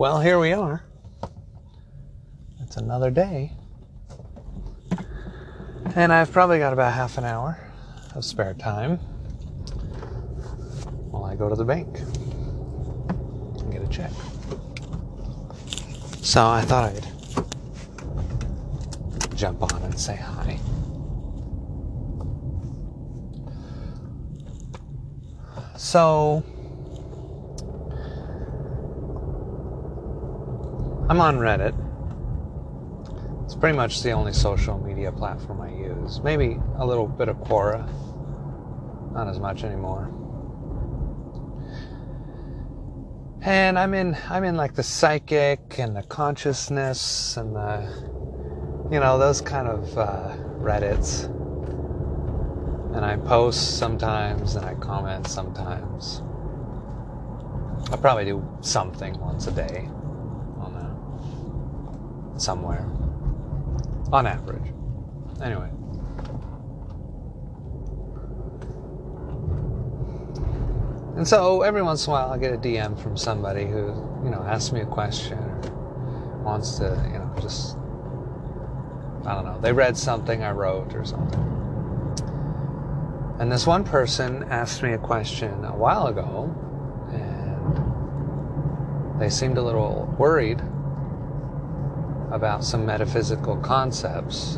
Well, here we are. It's another day. And I've probably got about half an hour of spare time while I go to the bank and get a check. So I thought I'd jump on and say hi. So I'm on Reddit. It's pretty much the only social media platform I use. Maybe a little bit of Quora. Not as much anymore. And I'm in I'm in like the psychic and the consciousness and the you know those kind of uh, Reddits. And I post sometimes and I comment sometimes. I probably do something once a day somewhere. On average. Anyway. And so every once in a while I get a DM from somebody who, you know, asks me a question or wants to, you know, just I don't know. They read something I wrote or something. And this one person asked me a question a while ago, and they seemed a little worried about some metaphysical concepts.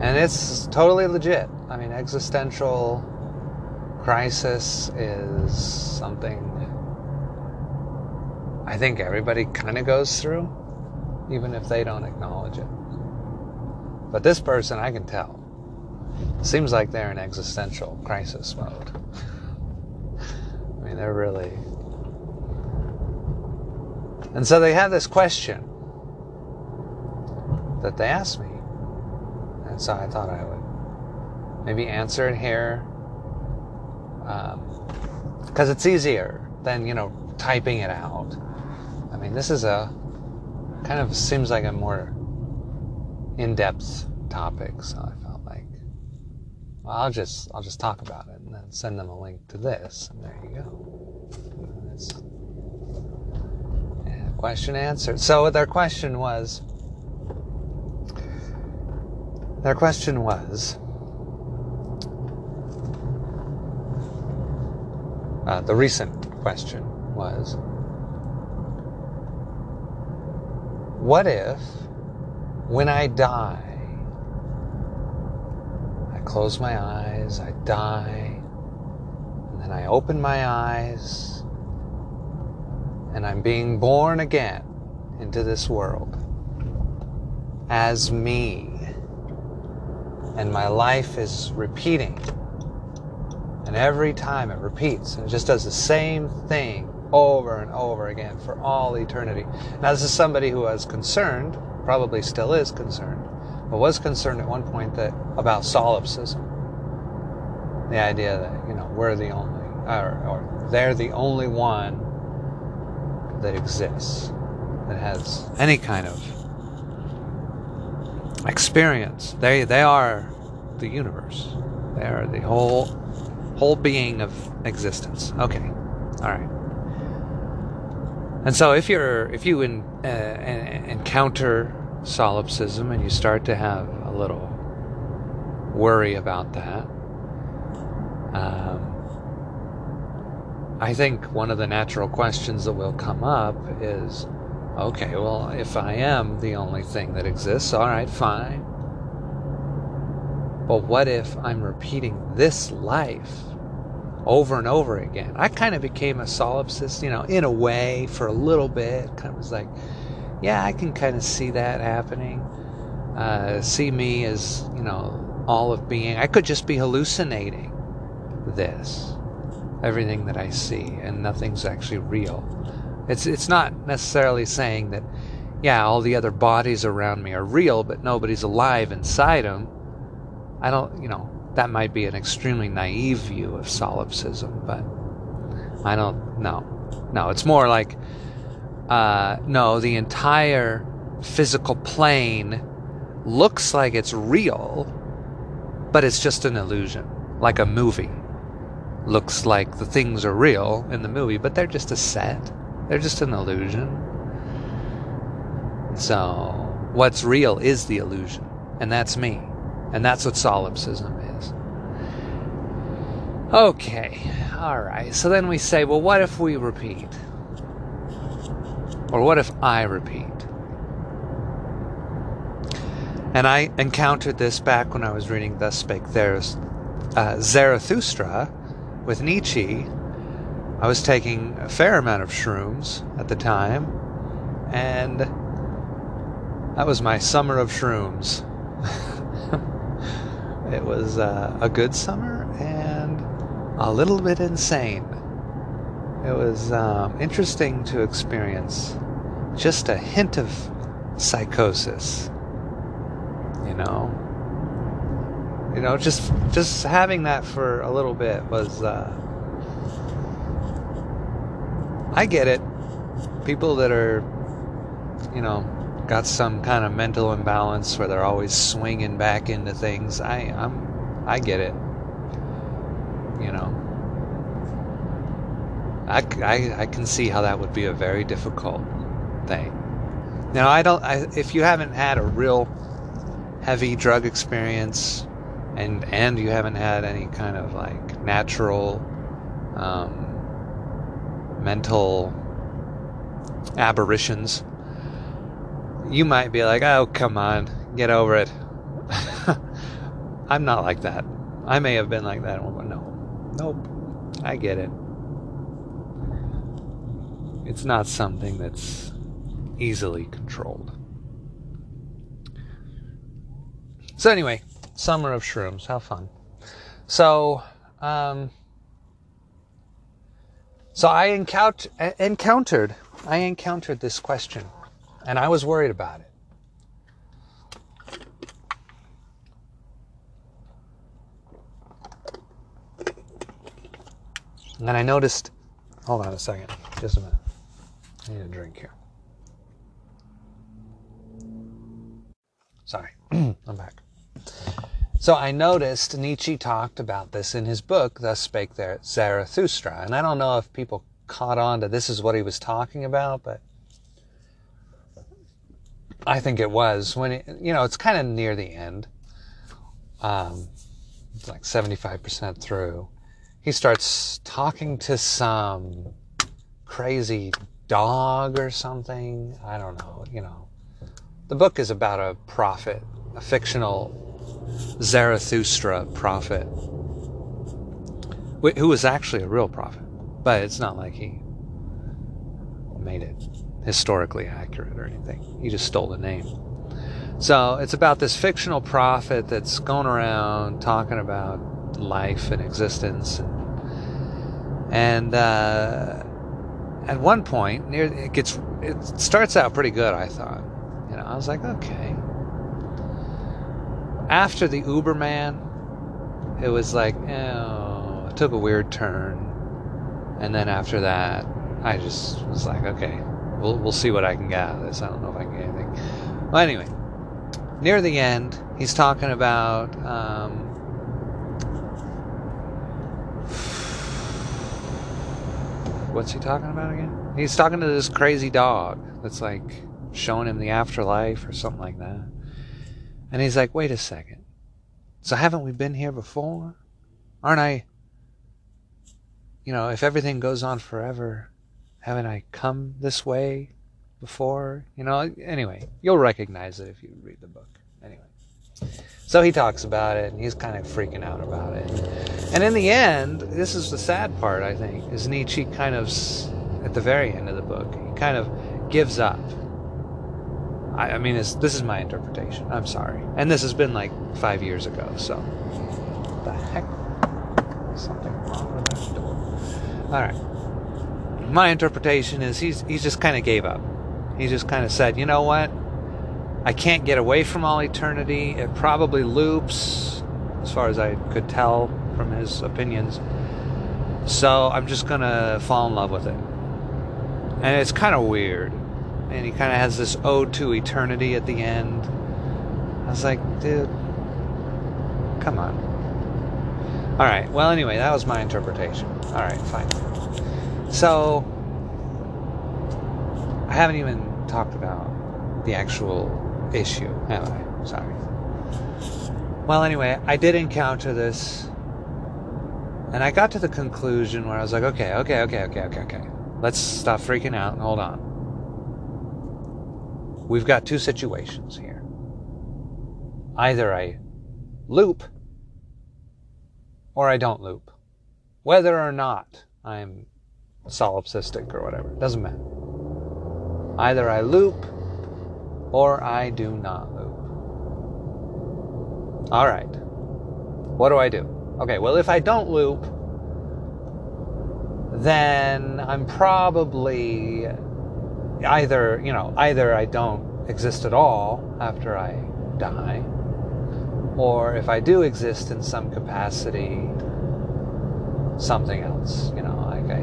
And it's totally legit. I mean, existential crisis is something I think everybody kind of goes through, even if they don't acknowledge it. But this person, I can tell, seems like they're in existential crisis mode. I mean, they're really. And so they have this question that they asked me. And so I thought I would maybe answer it here. Because um, it's easier than, you know, typing it out. I mean, this is a kind of seems like a more in-depth topic, so I felt like well, I'll just I'll just talk about it and then send them a link to this, and there you go. It's, yeah, question answered. So their question was their question was uh, the recent question was what if when I die, I close my eyes, I die, and then I open my eyes, and I'm being born again into this world as me. And my life is repeating. And every time it repeats, and it just does the same thing over and over again for all eternity. Now, this is somebody who was concerned probably still is concerned, but was concerned at one point that about solipsism. The idea that, you know, we're the only, or, or they're the only one that exists, that has any kind of experience. They, they are the universe. They are the whole, whole being of existence. Okay. All right. And so, if you're if you in, uh, encounter solipsism and you start to have a little worry about that, um, I think one of the natural questions that will come up is, okay, well, if I am the only thing that exists, all right, fine. But what if I'm repeating this life over and over again. I kind of became a solipsist, you know, in a way for a little bit. Kind of was like, yeah, I can kind of see that happening. Uh, see me as, you know, all of being. I could just be hallucinating this, everything that I see, and nothing's actually real. It's it's not necessarily saying that, yeah, all the other bodies around me are real, but nobody's alive inside them. I don't, you know, that might be an extremely naive view of solipsism, but I don't know. No, it's more like uh, no, the entire physical plane looks like it's real, but it's just an illusion, like a movie. Looks like the things are real in the movie, but they're just a set. They're just an illusion. So, what's real is the illusion, and that's me. And that's what solipsism is. Okay, alright. So then we say, well, what if we repeat? Or what if I repeat? And I encountered this back when I was reading Thus Spake uh, Zarathustra with Nietzsche. I was taking a fair amount of shrooms at the time, and that was my summer of shrooms. it was uh, a good summer and a little bit insane. It was um, interesting to experience just a hint of psychosis. You know, you know, just just having that for a little bit was. Uh, I get it. People that are, you know, got some kind of mental imbalance where they're always swinging back into things. I I'm I get it. You know. I, I, I can see how that would be a very difficult thing. Now, I don't. I, if you haven't had a real heavy drug experience, and and you haven't had any kind of like natural um, mental aberrations, you might be like, "Oh, come on, get over it." I'm not like that. I may have been like that. No, nope. I get it. It's not something that's easily controlled. So anyway, summer of shrooms, how fun. So, um, so I encountered, encountered, I encountered this question, and I was worried about it. And then I noticed, hold on a second, just a minute. I need a drink here. Sorry, I'm back. So I noticed Nietzsche talked about this in his book, Thus Spake there Zarathustra. And I don't know if people caught on to this is what he was talking about, but I think it was when it, you know, it's kind of near the end. Um, like 75% through. He starts talking to some crazy dog or something. I don't know, you know. The book is about a prophet, a fictional Zarathustra prophet, who was actually a real prophet, but it's not like he made it historically accurate or anything. He just stole the name. So it's about this fictional prophet that's going around talking about life and existence, and, uh, at one point, near it gets it starts out pretty good. I thought, you know, I was like, okay. After the Uberman, it was like, oh, it took a weird turn, and then after that, I just was like, okay, we'll we'll see what I can get out of this. I don't know if I can get anything. Well, anyway, near the end, he's talking about. Um, what's he talking about again? He's talking to this crazy dog that's like showing him the afterlife or something like that. And he's like, wait a second. So haven't we been here before? Aren't I, you know, if everything goes on forever, haven't I come this way before? You know, anyway, you'll recognize it if you read the book. Anyway. So he talks about it and he's kind of freaking out about it. And in the end, this is the sad part, I think, is Nietzsche kind of, at the very end of the book, he kind of gives up. I, I mean, this is my interpretation. I'm sorry. And this has been like five years ago, so. the heck? Something wrong with that door. Alright. My interpretation is he's, he just kind of gave up. He just kind of said, you know what? I can't get away from all eternity. It probably loops, as far as I could tell from his opinions. So I'm just gonna fall in love with it. And it's kind of weird. And he kind of has this ode to eternity at the end. I was like, dude, come on. All right. Well, anyway, that was my interpretation. All right, fine. So I haven't even talked about the actual issue, have I? Sorry. Well, anyway, I did encounter this, and I got to the conclusion where I was like, okay, okay, okay, okay, okay, okay. Let's stop freaking out and hold on. We've got two situations here. Either I loop or I don't loop. Whether or not I'm solipsistic or whatever, doesn't matter. Either I loop or I do not loop. All right. What do I do? Okay, well, if I don't loop, then I'm probably either, you know, either I don't exist at all after I die, or if I do exist in some capacity, something else, you know, like I,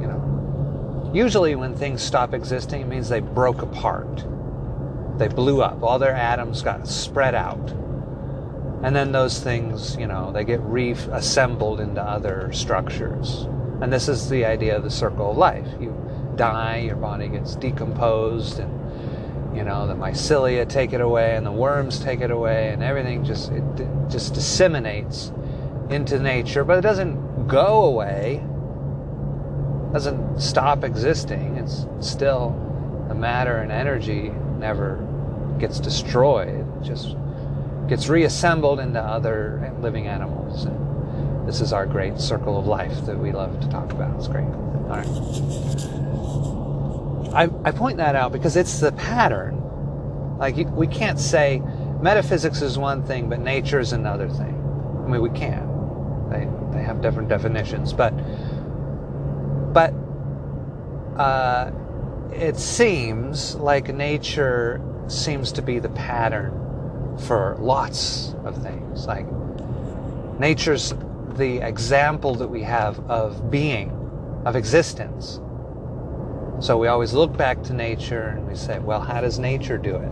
you know. Usually when things stop existing, it means they broke apart. They blew up. All their atoms got spread out. And then those things, you know, they get reassembled into other structures. And this is the idea of the circle of life. You die, your body gets decomposed, and you know the mycelia take it away, and the worms take it away, and everything just it, it just disseminates into nature. But it doesn't go away. Doesn't stop existing. It's still the matter and energy never gets destroyed. It just gets reassembled into other living animals. And this is our great circle of life that we love to talk about. It's great. All right. I, I point that out because it's the pattern. Like, we can't say metaphysics is one thing, but nature is another thing. I mean, we can. They, they have different definitions. But, but, uh, it seems like nature seems to be the pattern for lots of things. Like nature's the example that we have of being, of existence. So we always look back to nature and we say, well, how does nature do it?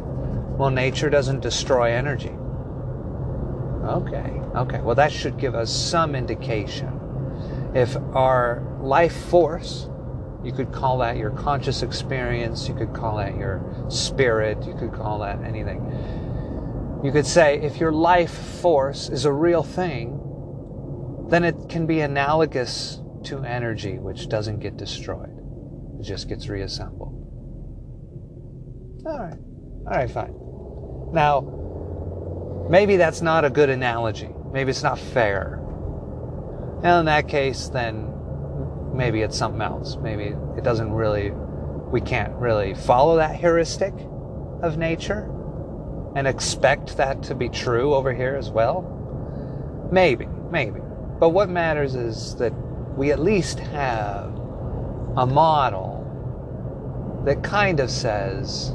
Well, nature doesn't destroy energy. Okay, okay. Well, that should give us some indication. If our life force, you could call that your conscious experience, you could call that your spirit, you could call that anything you could say if your life force is a real thing, then it can be analogous to energy, which doesn't get destroyed, it just gets reassembled. All right, all right, fine. Now, maybe that's not a good analogy. Maybe it's not fair. And in that case, then maybe it's something else. Maybe it doesn't really, we can't really follow that heuristic of nature and expect that to be true over here as well? Maybe, maybe. But what matters is that we at least have a model that kind of says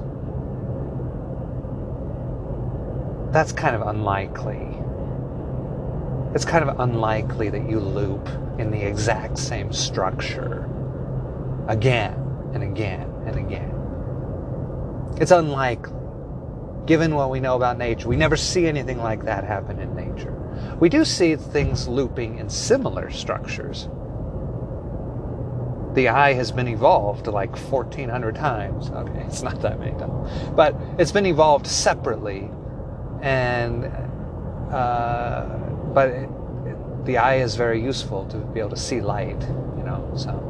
that's kind of unlikely. It's kind of unlikely that you loop in the exact same structure again and again and again. It's unlikely given what we know about nature. We never see anything like that happen in nature. We do see things looping in similar structures. The eye has been evolved like 1400 times. Okay, it's not that many times. But it's been evolved separately. And, uh, but it, it, the eye is very useful to be able to see light, you know, so.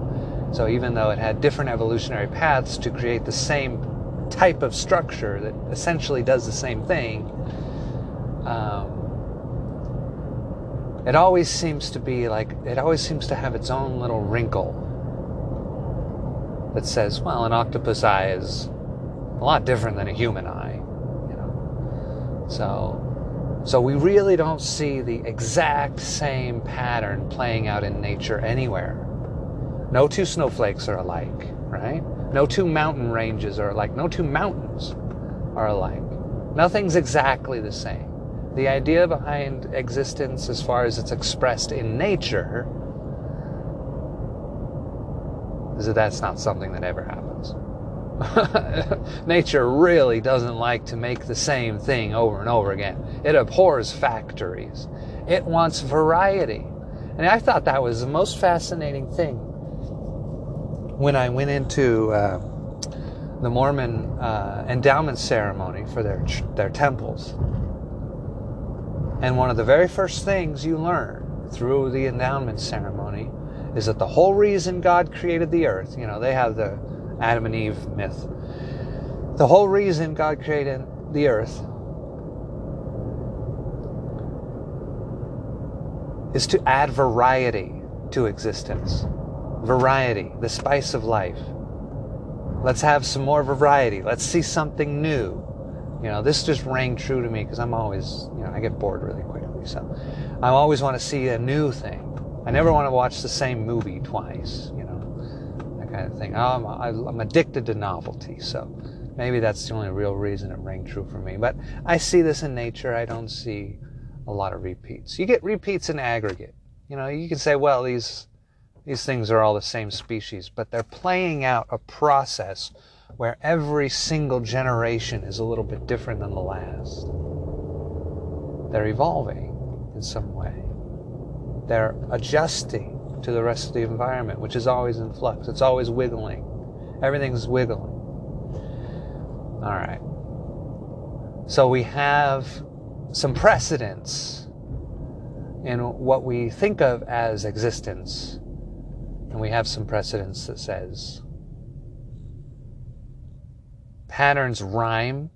So even though it had different evolutionary paths to create the same type of structure that essentially does the same thing, um, it always seems to be like, it always seems to have its own little wrinkle that says, well, an octopus eye is a lot different than a human eye, you know. So, so we really don't see the exact same pattern playing out in nature anywhere. No two snowflakes are alike, right? No two mountain ranges are alike. No two mountains are alike. Nothing's exactly the same. The idea behind existence, as far as it's expressed in nature, is that that's not something that ever happens. nature really doesn't like to make the same thing over and over again. It abhors factories. It wants variety. And I thought that was the most fascinating thing when I went into uh, the Mormon uh, endowment ceremony for their their temples. And one of the very first things you learn through the endowment ceremony is that the whole reason God created the earth, you know, they have the Adam and Eve myth. The whole reason God created the earth is to add variety to existence. Variety, the spice of life. Let's have some more variety. Let's see something new. You know, this just rang true to me because I'm always, you know, I get bored really quickly. So I always want to see a new thing. I never want to watch the same movie twice, you know, that kind of thing. Um, I'm, I'm addicted to novelty. So maybe that's the only real reason it rang true for me. But I see this in nature. I don't see a lot of repeats. You get repeats in aggregate. You know, you can say, well, these these things are all the same species, but they're playing out a process where every single generation is a little bit different than the last. They're evolving in some way. They're adjusting to the rest of the environment, which is always in flux. It's always wiggling. Everything's wiggling. All right. So we have some precedents in what we think of as existence. And we have some precedents that says patterns rhyme.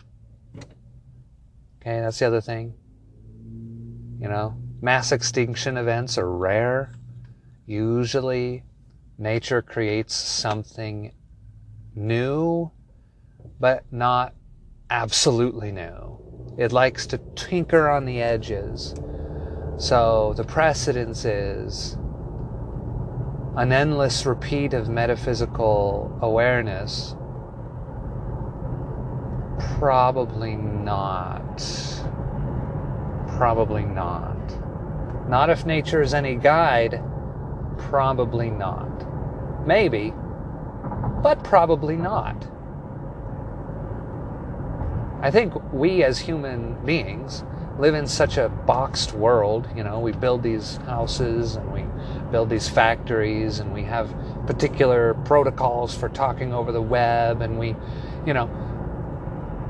Okay, that's the other thing. You know, mass extinction events are rare. Usually, nature creates something new, but not absolutely new. It likes to tinker on the edges. So the precedence is an endless repeat of metaphysical awareness. Probably not. Probably not. Not if nature is any guide. Probably not. Maybe, but probably not. I think we as human beings live in such a boxed world. You know, we build these houses and we build these factories and we have particular protocols for talking over the web and we, you know,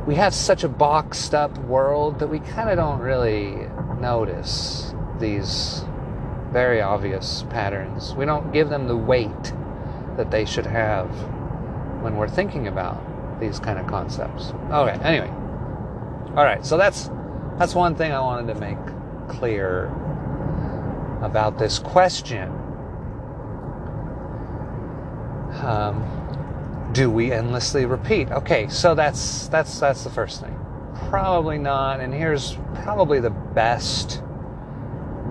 we have such a boxed up world that we kind of don't really notice these very obvious patterns. We don't give them the weight that they should have when we're thinking about these kind of concepts. Okay, anyway. All right, so that's that's one thing I wanted to make clear about this question. Um, do we endlessly repeat? Okay, so that's that's that's the first thing. Probably not, and here's probably the best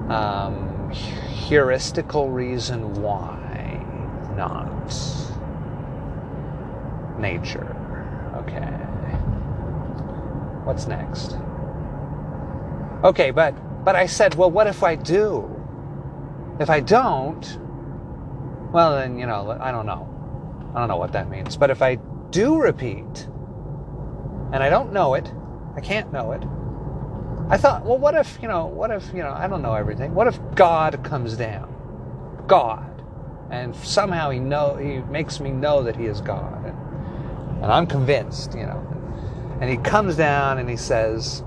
um, heuristical reason why not nature. Okay. What's next? Okay, but but I said, well, what if I do? If I don't, well then, you know, I don't know. I don't know what that means. But if I do repeat and I don't know it, I can't know it. I thought, well, what if, you know, what if, you know, I don't know everything. What if God comes down? God. And somehow he know he makes me know that he is God. And, and I'm convinced, you know, and he comes down and he says,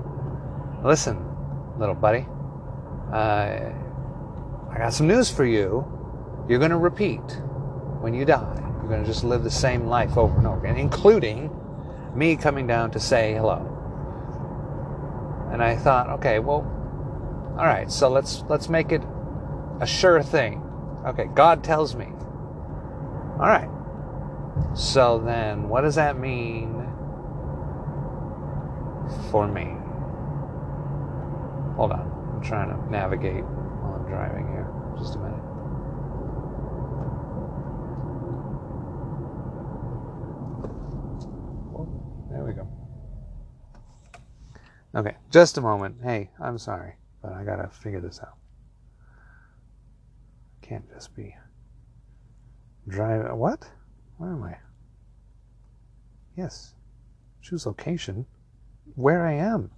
Listen, little buddy, uh, I got some news for you. You're going to repeat when you die. You're going to just live the same life over and over again, including me coming down to say hello. And I thought, okay, well, all right, so let's let's make it a sure thing. Okay, God tells me. All right. So then, what does that mean for me. Hold on. I'm trying to navigate while I'm driving here. Just a minute. there we go. Okay, just a moment. Hey, I'm sorry, but I gotta figure this out. Can't just be driving. What? Where am I? Yes. Choose location where I am.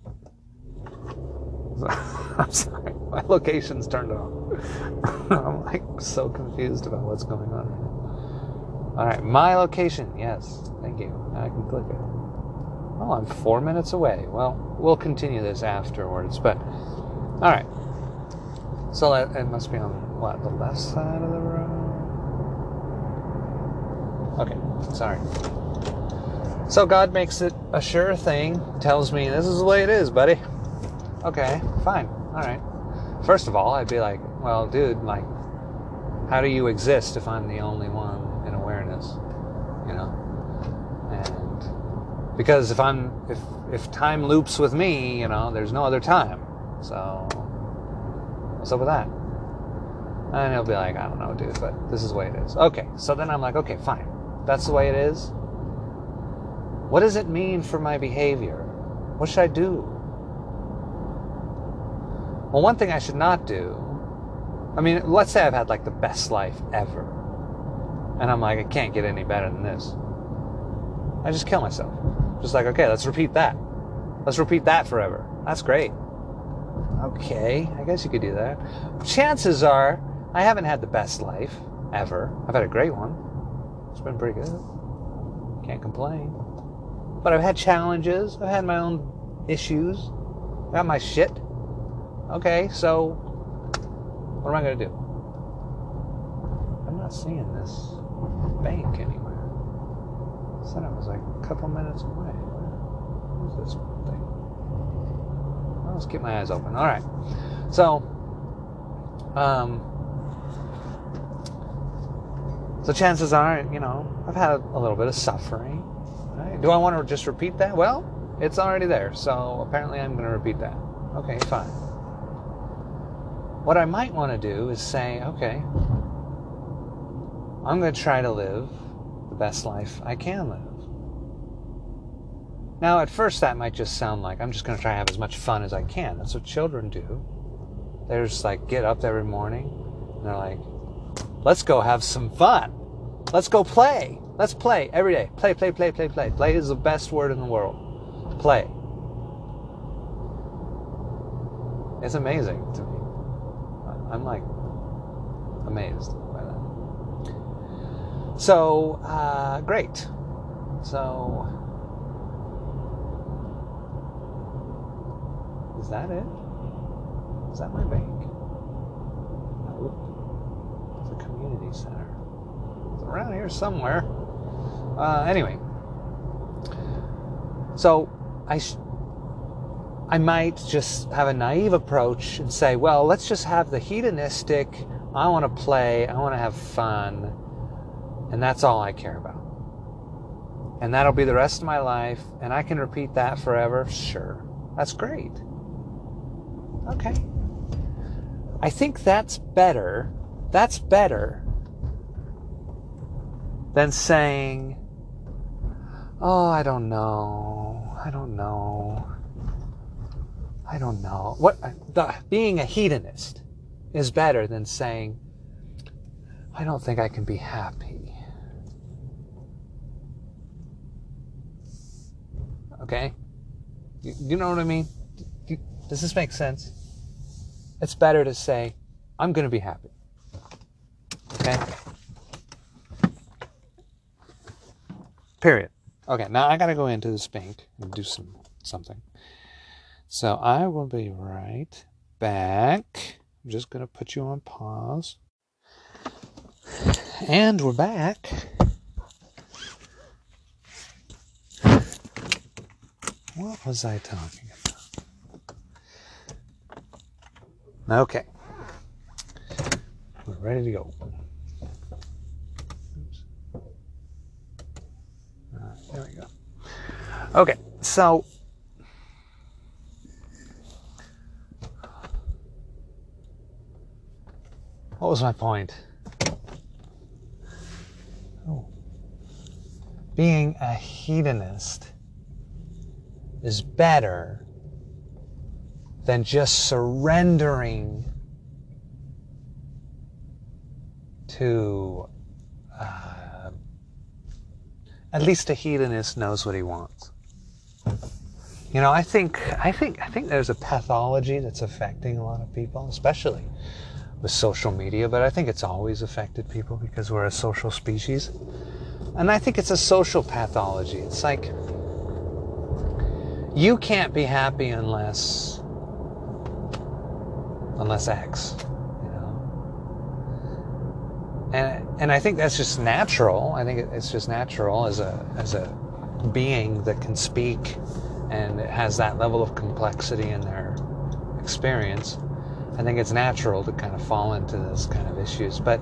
I'm sorry, my location's turned off. I'm like so confused about what's going on. All right, my location. Yes, thank you. I can click it. Oh, I'm four minutes away. Well, we'll continue this afterwards. But all right. So it must be on what the left side of the road. Okay, sorry. So God makes it a sure thing. Tells me this is the way it is, buddy. Okay, fine. All right. First of all, I'd be like, well, dude, like, how do you exist if I'm the only one in awareness? You know? And because if I'm if if time loops with me, you know, there's no other time. So what's up with that? And he'll be like, I don't know, dude, but this is the way it is. Okay, so then I'm like, okay, fine. That's the way it is. What does it mean for my behavior? What should I do? Well, one thing I should not do, I mean, let's say I've had like the best life ever, and I'm like, I can't get any better than this. I just kill myself. Just like, okay, let's repeat that. Let's repeat that forever. That's great. Okay, I guess you could do that. Chances are, I haven't had the best life ever. I've had a great one. It's been pretty good. Can't complain. But I've had challenges. I've had my own issues. I got my shit. Okay, so what am I going to do? I'm not seeing this bank anywhere. Said I was like a couple minutes away. What is this thing? Well, let's keep my eyes open. All right. So, um, so chances are, you know, I've had a little bit of suffering. Right? Do I want to just repeat that? Well, it's already there. So apparently I'm going to repeat that. Okay, fine. What I might want to do is say, okay, I'm going to try to live best life I can live. Now, at first, that might just sound like I'm just going to try to have as much fun as I can. That's what children do. They're just like, get up every morning, and they're like, let's go have some fun. Let's go play. Let's play every day. Play, play, play, play, play. Play is the best word in the world. Play. It's amazing to me. I'm like amazed. So, uh, great. So, is that it? Is that my bank? No. It's a community center. It's around here somewhere. Uh, anyway, so I. Sh- I might just have a naive approach and say, well, let's just have the hedonistic, I want to play, I want to have fun, and that's all I care about. And that'll be the rest of my life, and I can repeat that forever. Sure. That's great. Okay. I think that's better. That's better than saying, oh, I don't know. I don't know. I don't know. What uh, the, being a hedonist is better than saying, I don't think I can be happy. Okay? You, you know what I mean? Does this make sense? It's better to say, I'm going to be happy. Okay? Period. Okay, now I got to go into this bank and do some something. So I will be right back. I'm just going to put you on pause. And we're back. What was I talking about? Okay. We're ready to go. There we go. Okay, so What was my point? Oh. Being a hedonist is better than just surrendering to uh, at least a hedonist knows what he wants you know i think i think i think there's a pathology that's affecting a lot of people especially with social media, but I think it's always affected people because we're a social species. and I think it's a social pathology. It's like you can't be happy unless unless X, you know. And and I think that's just natural. I think it's just natural as a as a being that can speak and has that level of complexity in their experience. I think it's natural to kind of fall into those kind of issues, but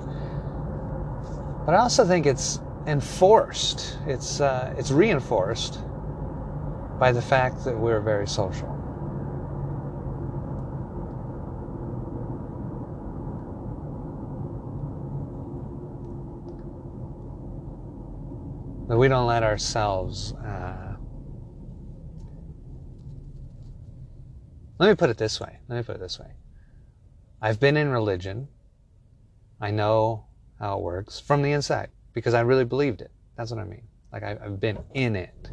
but I also think it's enforced. It's uh, it's reinforced by the fact that we're very social. That we don't let ourselves. Uh, let me put it this way. Let me put it this way. I've been in religion. I know how it works from the inside because I really believed it. That's what I mean. Like I, have been in it.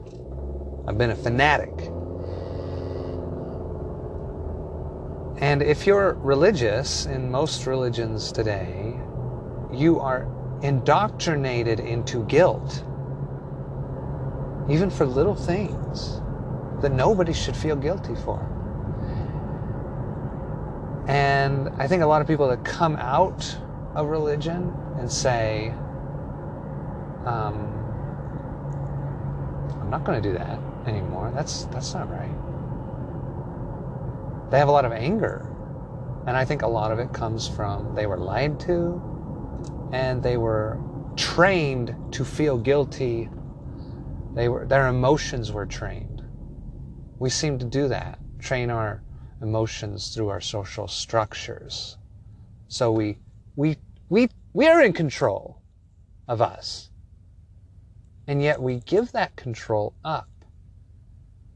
I've been a fanatic. And if you're religious in most religions today, you are indoctrinated into guilt, even for little things that nobody should feel guilty for. And I think a lot of people that come out of religion and say, um, I'm not going to do that anymore. That's that's not right. They have a lot of anger. And I think a lot of it comes from they were lied to and they were trained to feel guilty. They were their emotions were trained. We seem to do that. Train our emotions through our social structures. So we we we we are in control of us. And yet we give that control up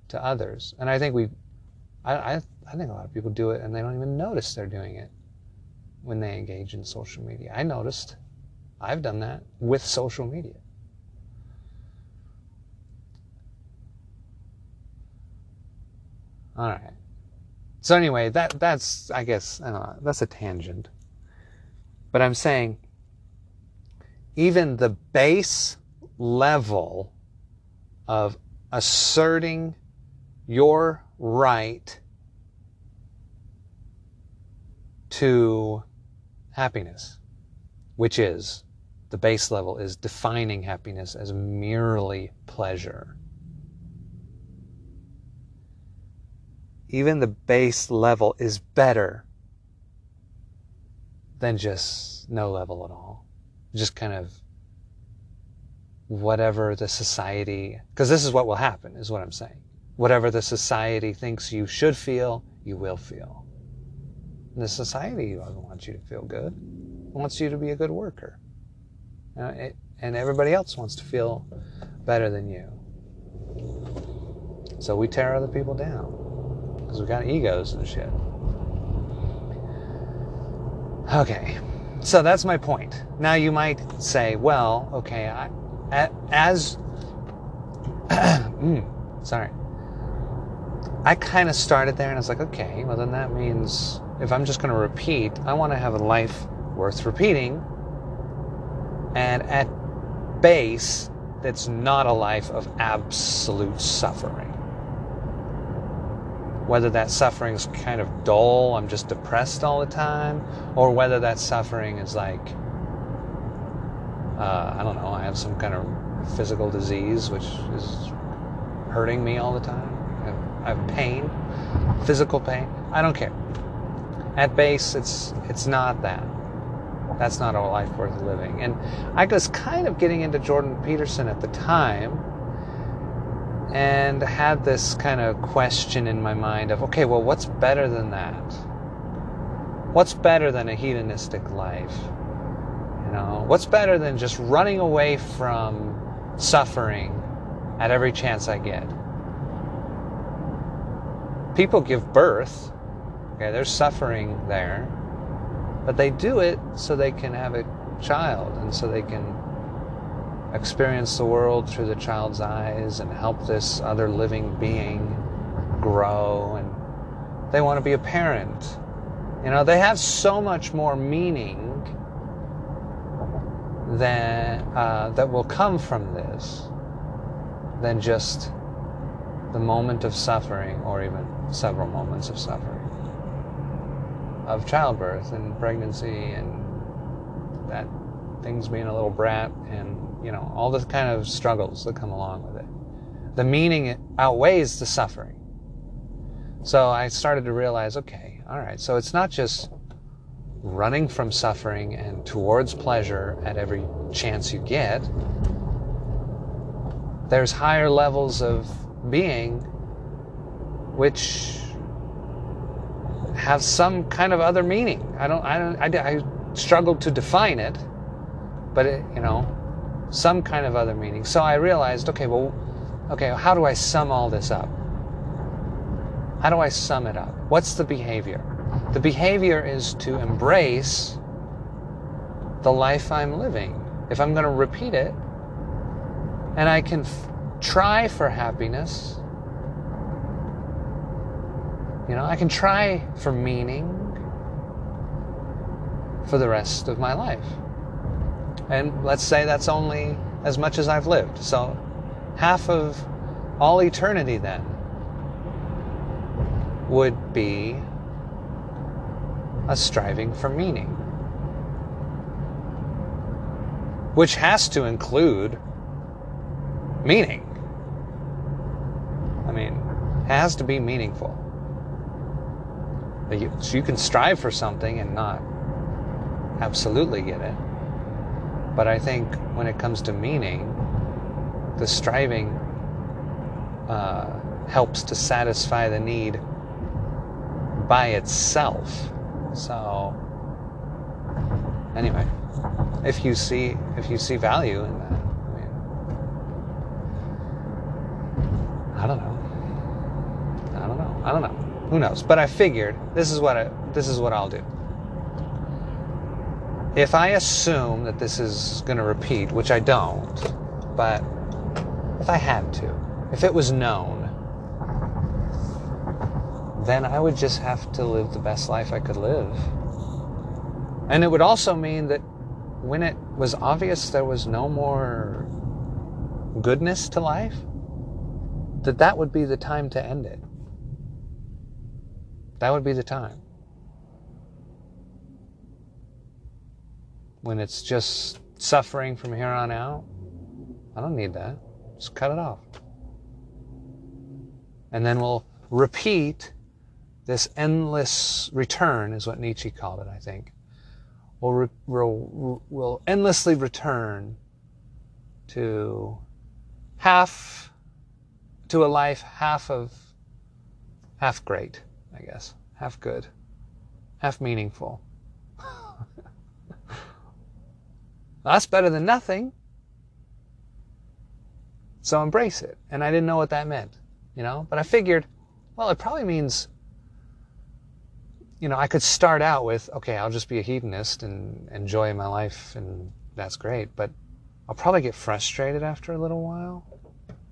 to others. And I think we, I, I, I think a lot of people do it and they don't even notice they're doing it when they engage in social media. I noticed. I've done that with social media. All right. So anyway, that that's I guess I don't know, that's a tangent. But I'm saying even the base level of asserting your right to happiness, which is the base level is defining happiness as merely pleasure. Even the base level is better than just no level at all. Just kind of whatever the society, because this is what will happen, is what I'm saying. Whatever the society thinks you should feel, you will feel. And the society doesn't want you to feel good. It wants you to be a good worker. It, and everybody else wants to feel better than you. So we tear other people down because we've got egos and shit. Okay, so that's my point. Now you might say, well, okay, I, as mm, sorry. I kind of started there and i was like okay well then that means if i'm just going to repeat i want to have a life worth repeating and at base that's not a life of absolute suffering. Whether that suffering is kind of dull i'm just depressed all the time or whether that suffering is like uh, I don't know, I have some kind of physical disease which is hurting me all the time. I have, pain, physical pain. I don't care. At base, it's it's not that. That's not a life worth living. And I was kind of getting into Jordan Peterson at the time and had this kind of question in my mind of okay, well, what's better than that? What's better than a hedonistic life? You know, what's better than just running away from suffering at every chance I get? People give birth. Okay, there's suffering there. But they do it so they can have a child and so they can experience the world through the child's eyes and help this other living being grow and they want to be a parent. You know, they have so much more meaning that uh, that will come from this than just the moment of suffering or even several moments of suffering. Of childbirth and pregnancy and that things being a little brat and you know all the kind of struggles that come along with it. The meaning outweighs the suffering. So i started to realize okay all right so it's not just running from suffering and towards pleasure at every chance you get there's higher levels of being which have some kind of other meaning. I don't, I don't, I, I struggled to define it, but it, you know, some kind of other meaning. So I realized, okay, well, okay, how do I sum all this up? How do I sum it up? What's the behavior? The behavior is to embrace the life I'm living. If I'm going to repeat it, and I can f- try for happiness, you know, I can try for meaning for the rest of my life. And let's say that's only as much as I've lived. So half of all eternity then would be a striving for meaning. Which has to include meaning. I mean, has to be meaningful. You, so you can strive for something and not absolutely get it. But I think when it comes to meaning, the striving uh, helps to satisfy the need by itself. So anyway, if you see if you see value in that, I mean, I don't know. I don't know. I don't know. Who knows? But I figured this is what I, this is what I'll do. If I assume that this is going to repeat, which I don't, but if I had to, if it was known, then I would just have to live the best life I could live. And it would also mean that when it was obvious there was no more goodness to life, that that would be the time to end it. That would be the time. When it's just suffering from here on out, I don't need that. Just cut it off. And then we'll repeat this endless return, is what Nietzsche called it, I think. We'll, re- we'll, we'll endlessly return to half, to a life half of, half great. I guess. Half good, half meaningful. That's better than nothing. So embrace it. And I didn't know what that meant, you know? But I figured, well, it probably means, you know, I could start out with, okay, I'll just be a hedonist and enjoy my life, and that's great. But I'll probably get frustrated after a little while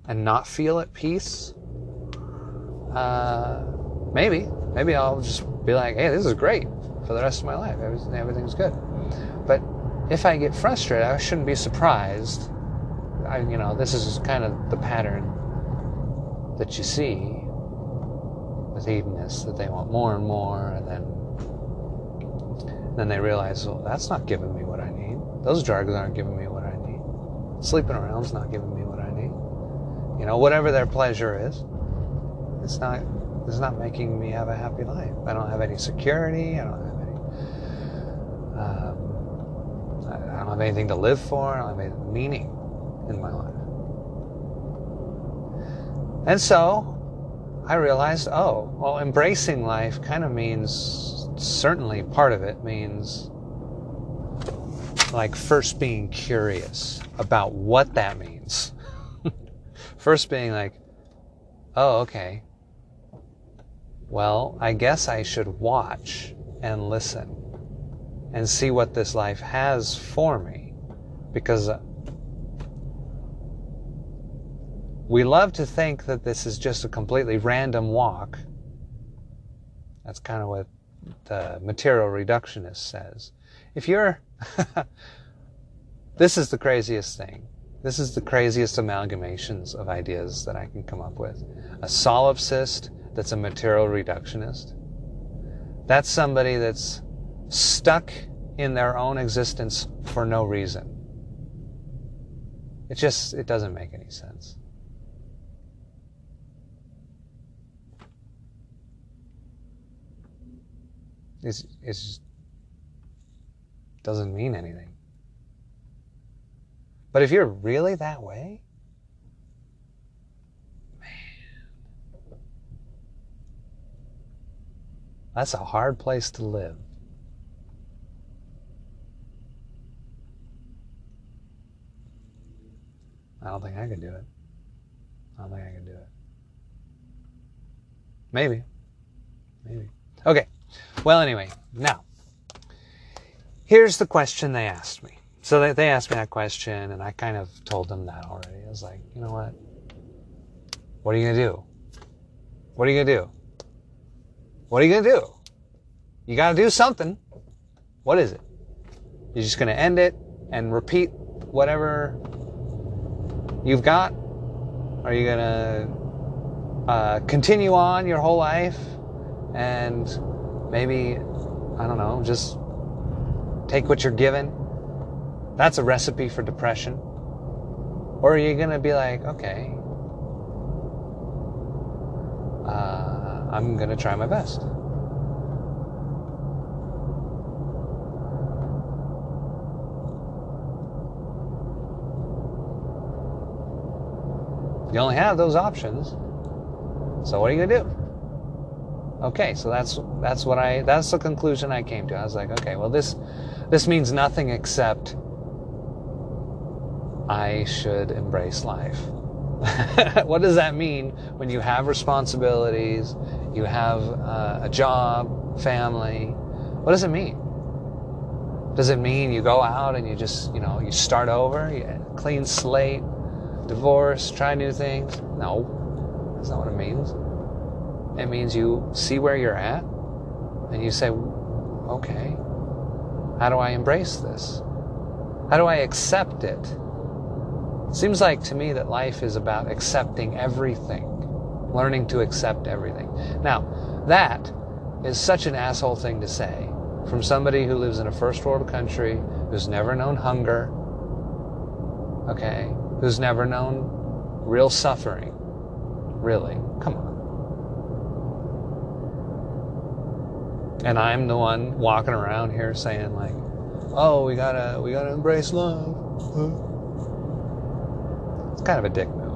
and not feel at peace. Uh, Maybe. Maybe I'll just be like, hey, this is great for the rest of my life. Everything's good. But if I get frustrated, I shouldn't be surprised. I, you know, this is kind of the pattern that you see with hedonists that they want more and more, and then then they realize, well, that's not giving me what I need. Those drugs aren't giving me what I need. Sleeping around's not giving me what I need. You know, whatever their pleasure is, it's not it's not making me have a happy life. I don't have any security. I don't have any. Um, I don't have anything to live for. I don't have any meaning in my life. And so I realized, oh, well, embracing life kind of means, certainly part of it means like first being curious about what that means. first being like, oh, okay, well, I guess I should watch and listen and see what this life has for me. Because uh, we love to think that this is just a completely random walk. That's kind of what the material reductionist says. If you're this is the craziest thing. This is the craziest amalgamations of ideas that I can come up with. A solipsist that's a material reductionist. That's somebody that's stuck in their own existence for no reason. It just it doesn't make any sense. It's it's doesn't mean anything. But if you're really that way, man, that's a hard place to live. I don't think I could do it. I don't think I could do it. Maybe. Maybe. Okay. Well, anyway, now, here's the question they asked me. So they, they asked me that question, and I kind of told them that already. I was like, you know what? What are you going to do? What are you going to do? What are you going to do? You got to do something. What is it? You're just going to end it and repeat whatever you've got? Are you going to uh, continue on your whole life and maybe, I don't know, just take what you're given? That's a recipe for depression. Or are you going to be like, okay, uh, I'm going to try my best? You only have those options. So what are you going to do? Okay, so that's that's what I that's the conclusion I came to. I was like, okay, well this this means nothing except I should embrace life. what does that mean when you have responsibilities, you have uh, a job, family? What does it mean? Does it mean you go out and you just, you know, you start over, you clean slate, divorce, try new things? No, that's not what it means. It means you see where you're at and you say, okay, how do I embrace this? How do I accept it? It seems like to me that life is about accepting everything, learning to accept everything. Now, that is such an asshole thing to say from somebody who lives in a first world country, who's never known hunger, okay, who's never known real suffering. Really, come on. And I'm the one walking around here saying like, "Oh, we gotta, we gotta embrace love." Hmm. It's kind of a dick move.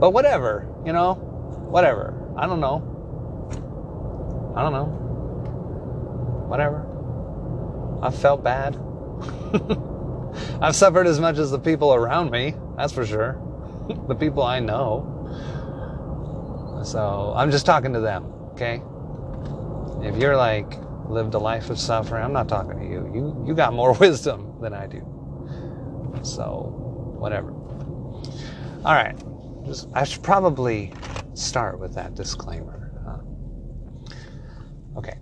But whatever, you know, whatever. I don't know. I don't know. Whatever. I felt bad. I've suffered as much as the people around me, that's for sure. the people I know. So I'm just talking to them, okay? If you're like lived a life of suffering, I'm not talking to you. You you got more wisdom than I do. So whatever. All right. Just, I should probably start with that disclaimer. Huh? Okay.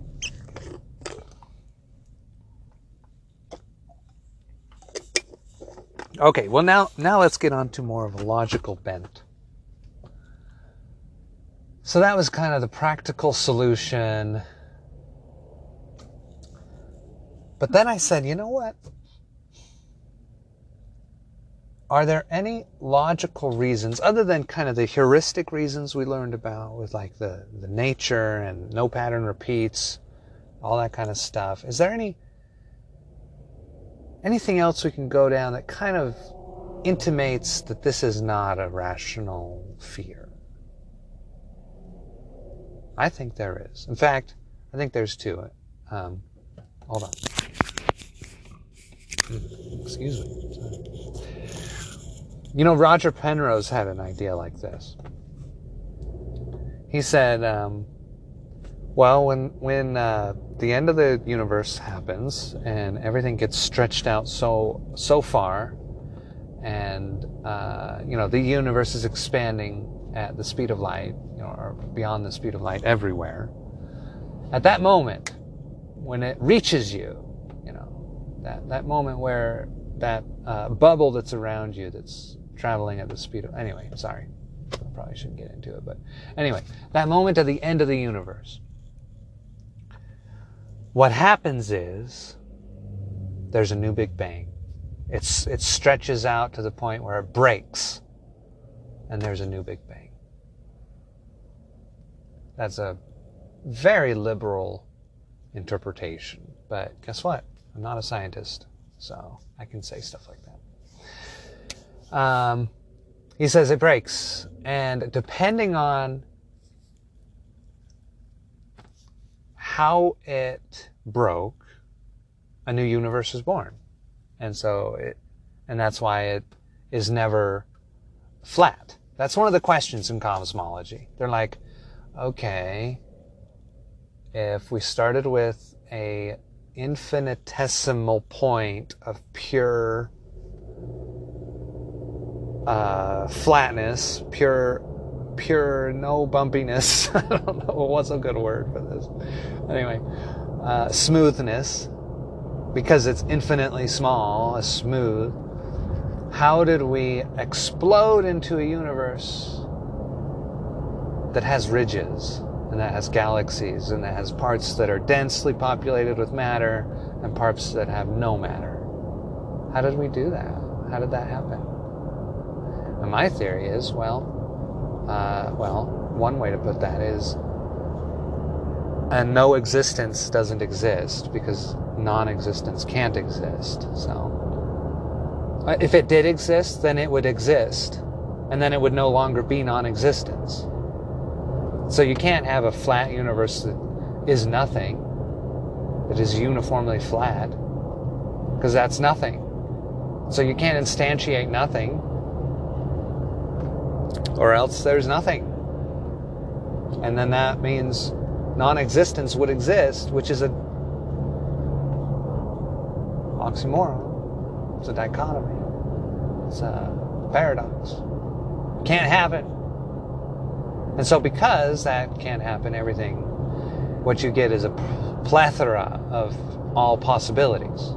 Okay, well now now let's get on to more of a logical bent. So that was kind of the practical solution. But then I said, you know what? Are there any logical reasons other than kind of the heuristic reasons we learned about with like the, the nature and no pattern repeats, all that kind of stuff? Is there any anything else we can go down that kind of intimates that this is not a rational fear? I think there is. In fact, I think there's two. Um, hold on. Excuse me. You know, Roger Penrose had an idea like this. He said, um, well, when when uh, the end of the universe happens and everything gets stretched out so so far, and uh, you know the universe is expanding at the speed of light, you know, or beyond the speed of light everywhere. At that moment, when it reaches you, that that moment where that uh, bubble that's around you that's traveling at the speed of. Anyway, sorry. I probably shouldn't get into it, but anyway, that moment at the end of the universe. What happens is there's a new Big Bang. It's, it stretches out to the point where it breaks, and there's a new Big Bang. That's a very liberal interpretation, but guess what? I'm not a scientist, so I can say stuff like that. Um, he says it breaks, and depending on how it broke, a new universe is born. And so it, and that's why it is never flat. That's one of the questions in cosmology. They're like, okay, if we started with a infinitesimal point of pure uh, flatness, pure, pure no bumpiness. I don't know what's a good word for this. Anyway, uh, smoothness, because it's infinitely small, smooth. How did we explode into a universe that has ridges and that has galaxies and that has parts that are densely populated with matter and parts that have no matter? How did we do that? How did that happen? And my theory is, well, uh, well, one way to put that is, and no existence doesn't exist because non-existence can't exist. So, uh, if it did exist, then it would exist, and then it would no longer be non-existence. So you can't have a flat universe that is nothing, that is uniformly flat, because that's nothing. So you can't instantiate nothing or else there's nothing. And then that means non existence would exist, which is a oxymoron. It's a dichotomy. It's a paradox. Can't happen. And so, because that can't happen, everything, what you get is a plethora of all possibilities.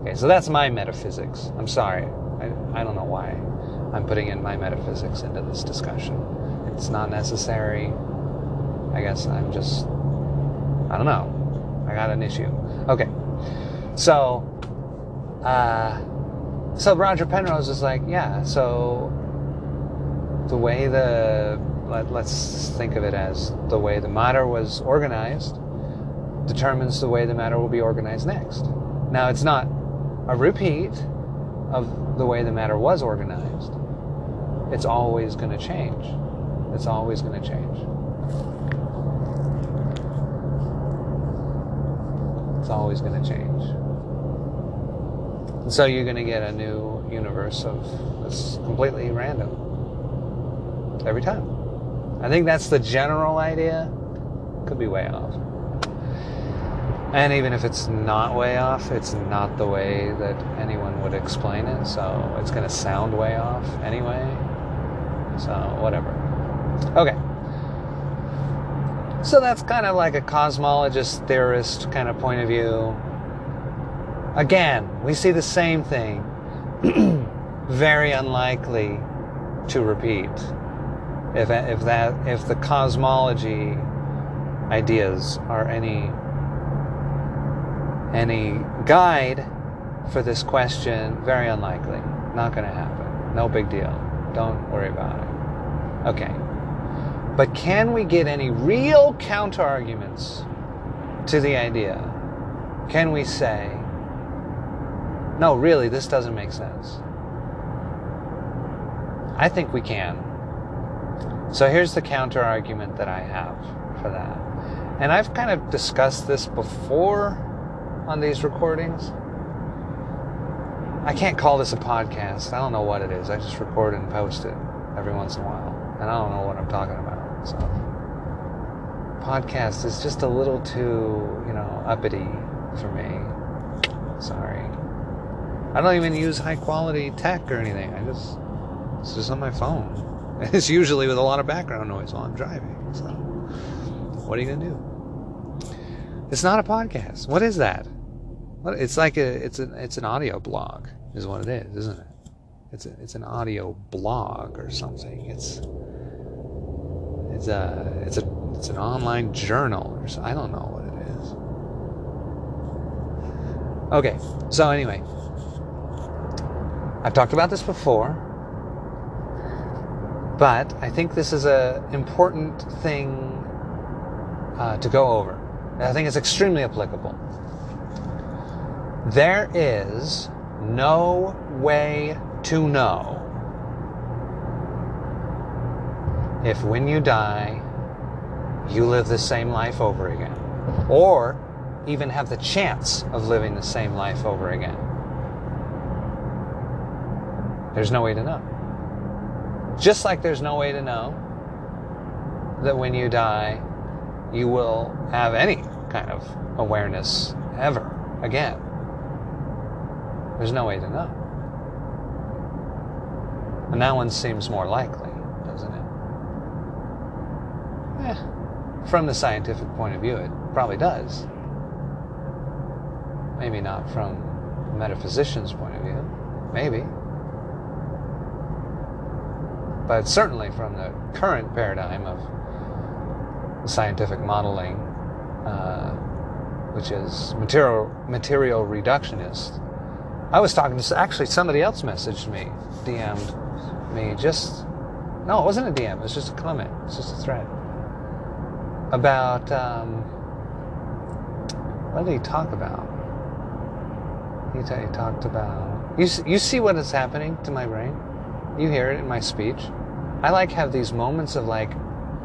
Okay, so that's my metaphysics. I'm sorry. I, I don't know why. I'm putting in my metaphysics into this discussion. It's not necessary. I guess I'm just, I don't know. I got an issue. Okay. So, uh, so Roger Penrose is like, yeah, so the way the, let, let's think of it as the way the matter was organized determines the way the matter will be organized next. Now, it's not a repeat of the way the matter was organized, it's always going to change. It's always going to change. It's always going to change. And so you're going to get a new universe of that's completely random every time. I think that's the general idea. Could be way off. And even if it's not way off, it's not the way that anyone would explain it, so it's going to sound way off anyway. So, whatever. Okay. So that's kind of like a cosmologist, theorist kind of point of view. Again, we see the same thing. Very unlikely to repeat. If, if that if the cosmology ideas are any any guide for this question, very unlikely. Not going to happen. No big deal. Don't worry about it. Okay. But can we get any real counter arguments to the idea? Can we say, no, really, this doesn't make sense? I think we can. So here's the counter argument that I have for that. And I've kind of discussed this before on these recordings. I can't call this a podcast. I don't know what it is. I just record and post it every once in a while. And I don't know what I'm talking about. So, podcast is just a little too, you know, uppity for me. Sorry. I don't even use high quality tech or anything. I just, it's just on my phone. It's usually with a lot of background noise while I'm driving. So, what are you going to do? It's not a podcast. What is that? It's like a it's an it's an audio blog. is what it is, isn't it? It's a, it's an audio blog or something. It's it's a it's a it's an online journal or. I don't know what it is. Okay, so anyway, I've talked about this before, but I think this is an important thing uh, to go over. I think it's extremely applicable. There is no way to know if when you die, you live the same life over again, or even have the chance of living the same life over again. There's no way to know. Just like there's no way to know that when you die, you will have any kind of awareness ever again. There's no way to know. And that one seems more likely, doesn't it? Eh, from the scientific point of view, it probably does. Maybe not from a metaphysician's point of view. Maybe. But certainly from the current paradigm of scientific modeling, uh, which is material material reductionist. I was talking to actually somebody else messaged me, DM'd me just no, it wasn't a DM. It was just a comment. It's just a thread about um, what did he talk about? He, t- he talked about you. You see what is happening to my brain? You hear it in my speech. I like have these moments of like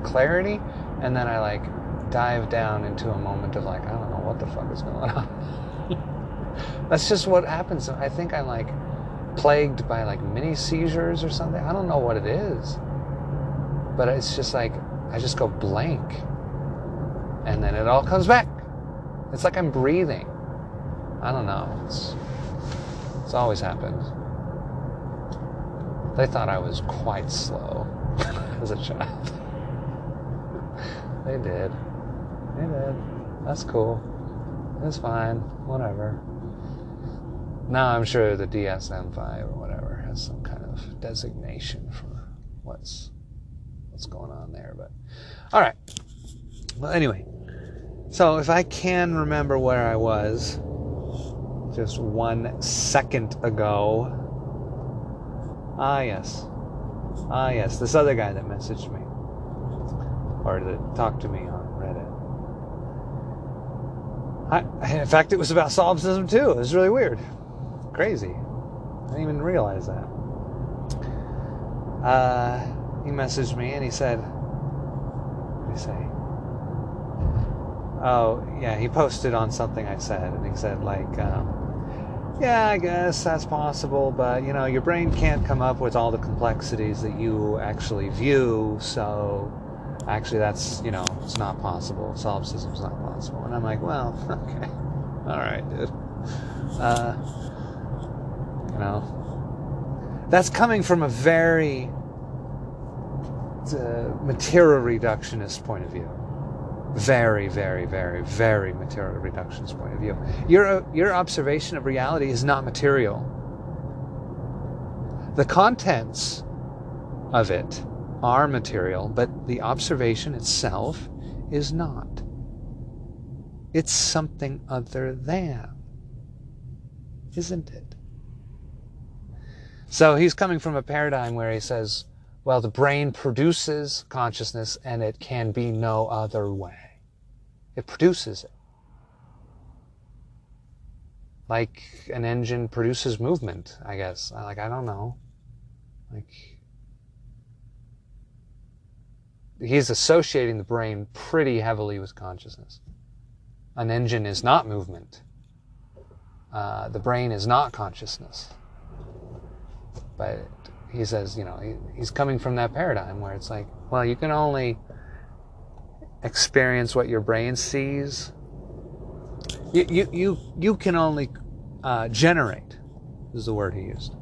clarity, and then I like dive down into a moment of like I don't know what the fuck is going on. That's just what happens. I think I'm like plagued by like mini seizures or something. I don't know what it is, but it's just like I just go blank, and then it all comes back. It's like I'm breathing. I don't know. It's it's always happened. They thought I was quite slow as a child. they did. They did. That's cool. It's fine. Whatever. Now I'm sure the DSM-5 or whatever has some kind of designation for what's what's going on there. But all right. Well, anyway. So if I can remember where I was just one second ago, Ah, yes. Ah, yes. This other guy that messaged me. Or that talked to me on Reddit. I, in fact, it was about solipsism too. It was really weird. Crazy. I didn't even realize that. Uh, he messaged me and he said, what did he say? Oh, yeah, he posted on something I said, and he said, like, um, yeah, I guess that's possible, but you know, your brain can't come up with all the complexities that you actually view, so actually that's, you know, it's not possible. Solipsism's not possible. And I'm like, well, okay. All right, dude. Uh, you know, that's coming from a very uh, material reductionist point of view very, very, very, very material reductionist point of view. Your, uh, your observation of reality is not material. The contents of it are material, but the observation itself is not. It's something other than, isn't it? So he's coming from a paradigm where he says, well, the brain produces consciousness and it can be no other way. It produces it. Like an engine produces movement, I guess. Like, I don't know. Like, he's associating the brain pretty heavily with consciousness. An engine is not movement. Uh, the brain is not consciousness. But he says, you know, he, he's coming from that paradigm where it's like, well, you can only experience what your brain sees. You, you, you, you can only uh, generate, is the word he used.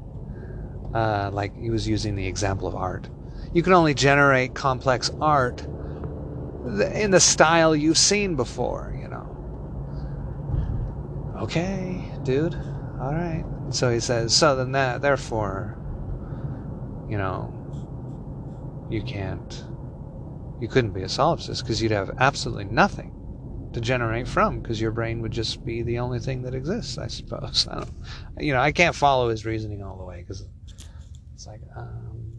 Uh, like he was using the example of art. You can only generate complex art in the style you've seen before, you know. Okay, dude. All right. So he says, so then that, therefore, you know, you can't, you couldn't be a solipsist because you'd have absolutely nothing to generate from because your brain would just be the only thing that exists, I suppose. I don't, you know, I can't follow his reasoning all the way because it's like, um,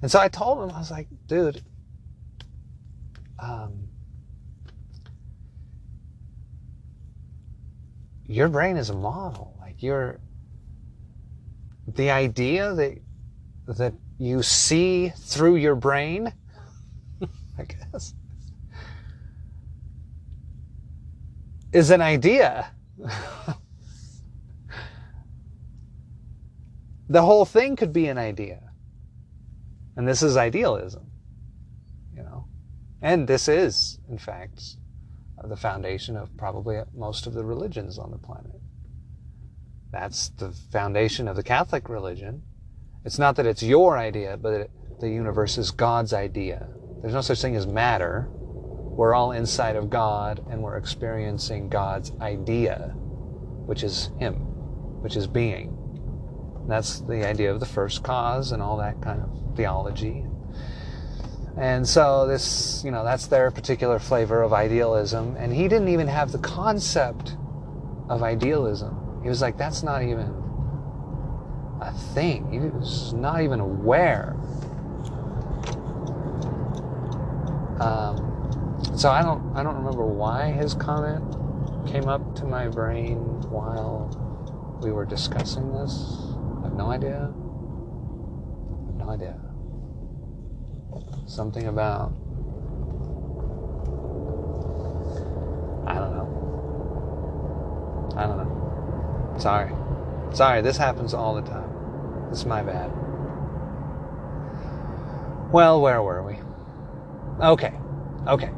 and so I told him, I was like, dude, um, your brain is a model. Like you're, the idea that that you see through your brain, I guess, is an idea. the whole thing could be an idea. And this is idealism, you know. And this is, in fact, the foundation of probably most of the religions on the planet. That's the foundation of the Catholic religion. It's not that it's your idea, but it, the universe is God's idea. There's no such thing as matter. We're all inside of God and we're experiencing God's idea, which is Him, which is being. That's the idea of the first cause and all that kind of theology. And so this, you know, that's their particular flavor of idealism. And he didn't even have the concept of idealism. He was like, that's not even a thing. He was not even aware. Um, so I don't, I don't remember why his comment came up to my brain while we were discussing this. I have no idea. I have no idea. Something about I don't know. I don't know. Sorry. Sorry, this happens all the time. Is my bad. Well, where were we? Okay. Okay.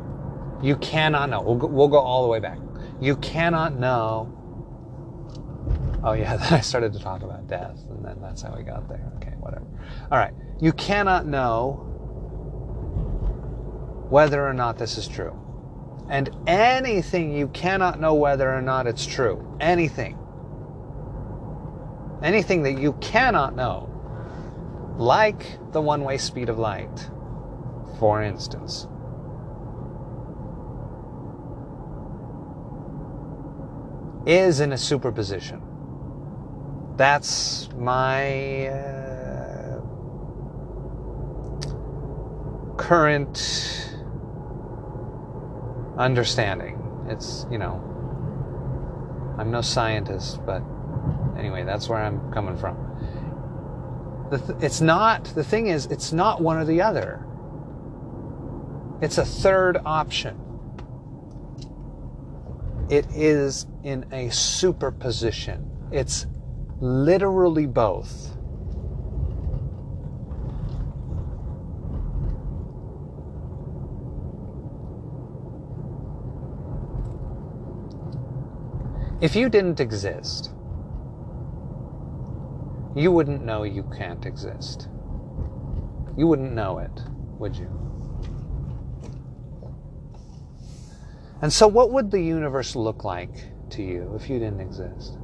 You cannot know. We'll go, we'll go all the way back. You cannot know. Oh, yeah, then I started to talk about death, and then that's how we got there. Okay, whatever. All right. You cannot know whether or not this is true. And anything you cannot know whether or not it's true. Anything. Anything that you cannot know. Like the one way speed of light, for instance. Is in a superposition. That's my uh, current understanding. It's, you know, I'm no scientist, but anyway, that's where I'm coming from. Th- it's not, the thing is, it's not one or the other. It's a third option. It is in a superposition. It's literally both. If you didn't exist, you wouldn't know you can't exist. You wouldn't know it, would you? And so, what would the universe look like to you if you didn't exist?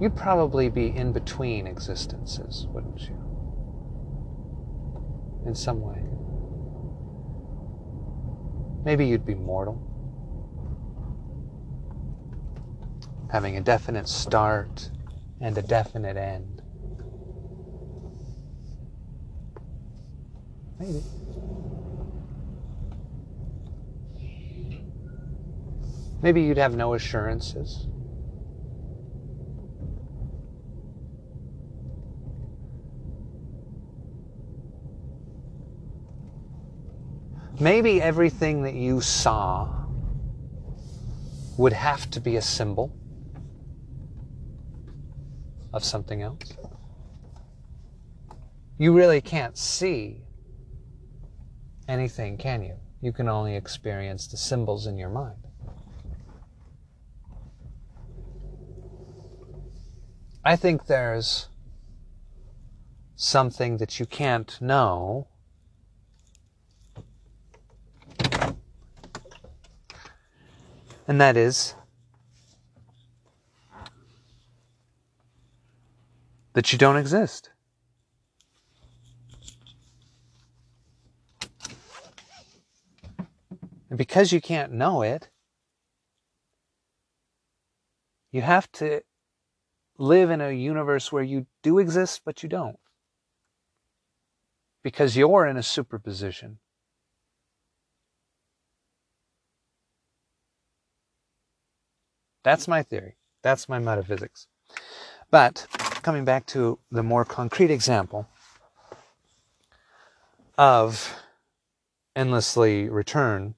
You'd probably be in between existences, wouldn't you? In some way. Maybe you'd be mortal. Having a definite start and a definite end. Maybe. Maybe you'd have no assurances. Maybe everything that you saw would have to be a symbol of something else. You really can't see anything, can you? You can only experience the symbols in your mind. I think there's something that you can't know And that is that you don't exist. And because you can't know it, you have to live in a universe where you do exist, but you don't. Because you're in a superposition. That's my theory. That's my metaphysics. But coming back to the more concrete example of endlessly return,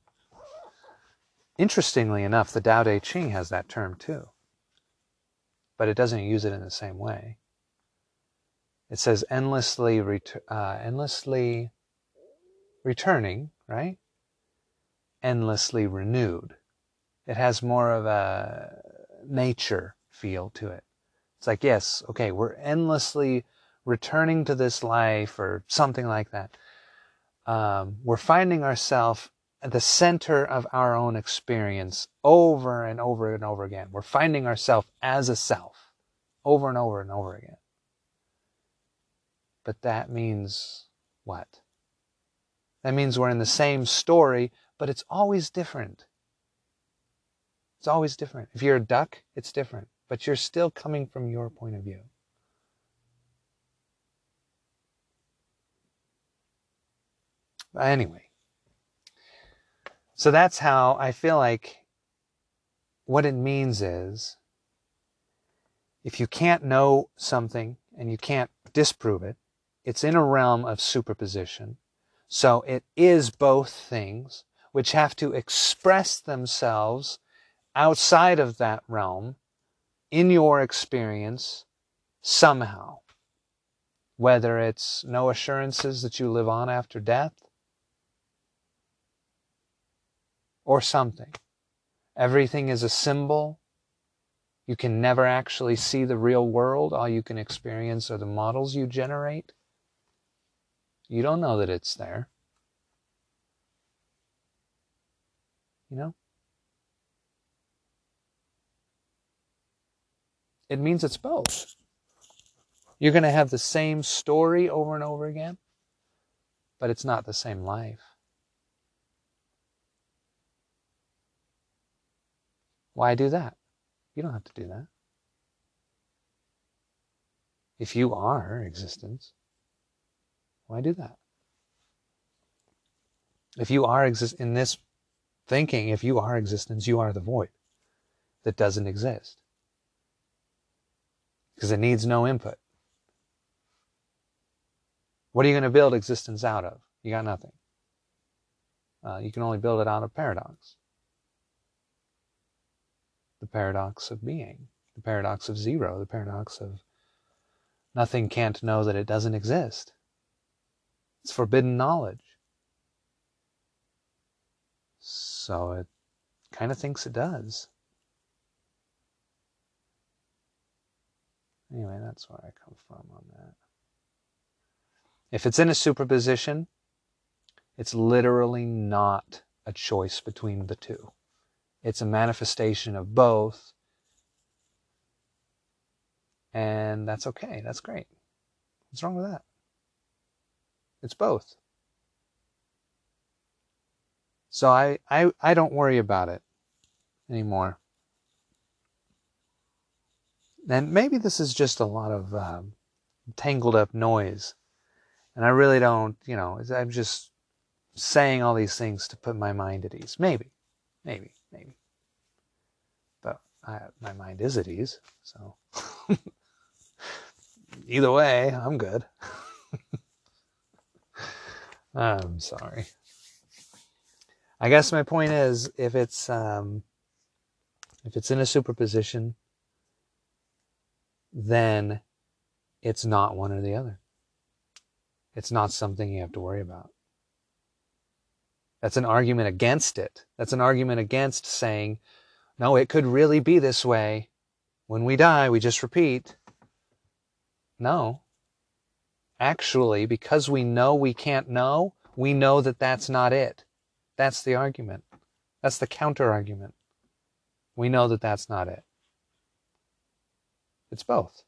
interestingly enough, the Tao Te Ching has that term too but it doesn't use it in the same way. It says endlessly, uh, endlessly returning, right? Endlessly renewed. It has more of a nature feel to it. It's like, yes, okay, we're endlessly returning to this life or something like that. Um, we're finding ourselves at the center of our own experience over and over and over again. We're finding ourselves as a self over and over and over again. But that means what? That means we're in the same story, but it's always different. It's always different. If you're a duck, it's different, but you're still coming from your point of view. Anyway, so that's how I feel like what it means is if you can't know something and you can't disprove it, it's in a realm of superposition. So it is both things which have to express themselves outside of that realm in your experience somehow. Whether it's no assurances that you live on after death, or something. Everything is a symbol. You can never actually see the real world. All you can experience are the models you generate. You don't know that it's there. You know? It means it's both. You're going to have the same story over and over again, but it's not the same life. Why do that? You don't have to do that. If you are existence, why do that? If you are exist in this thinking, if you are existence, you are the void that doesn't exist. Because it needs no input. What are you going to build existence out of? You got nothing. Uh, you can only build it out of paradox the paradox of being, the paradox of zero, the paradox of nothing can't know that it doesn't exist. It's forbidden knowledge. So it kind of thinks it does. Anyway, that's where I come from on that. If it's in a superposition, it's literally not a choice between the two. It's a manifestation of both. And that's okay. That's great. What's wrong with that? It's both. So I, I, I don't worry about it anymore. And maybe this is just a lot of um, tangled up noise. And I really don't, you know, I'm just saying all these things to put my mind at ease. Maybe, maybe maybe. But I, my mind is at ease, so either way, I'm good. I'm sorry. I guess my point is, if it's um, if it's in a superposition, then it's not one or the other. It's not something you have to worry about. That's an argument against it. That's an argument against saying, no, it could really be this way. When we die, we just repeat. No. Actually, because we know we can't know, we know that that's not it. That's the argument. That's the counter argument. We know that that's not it. It's both.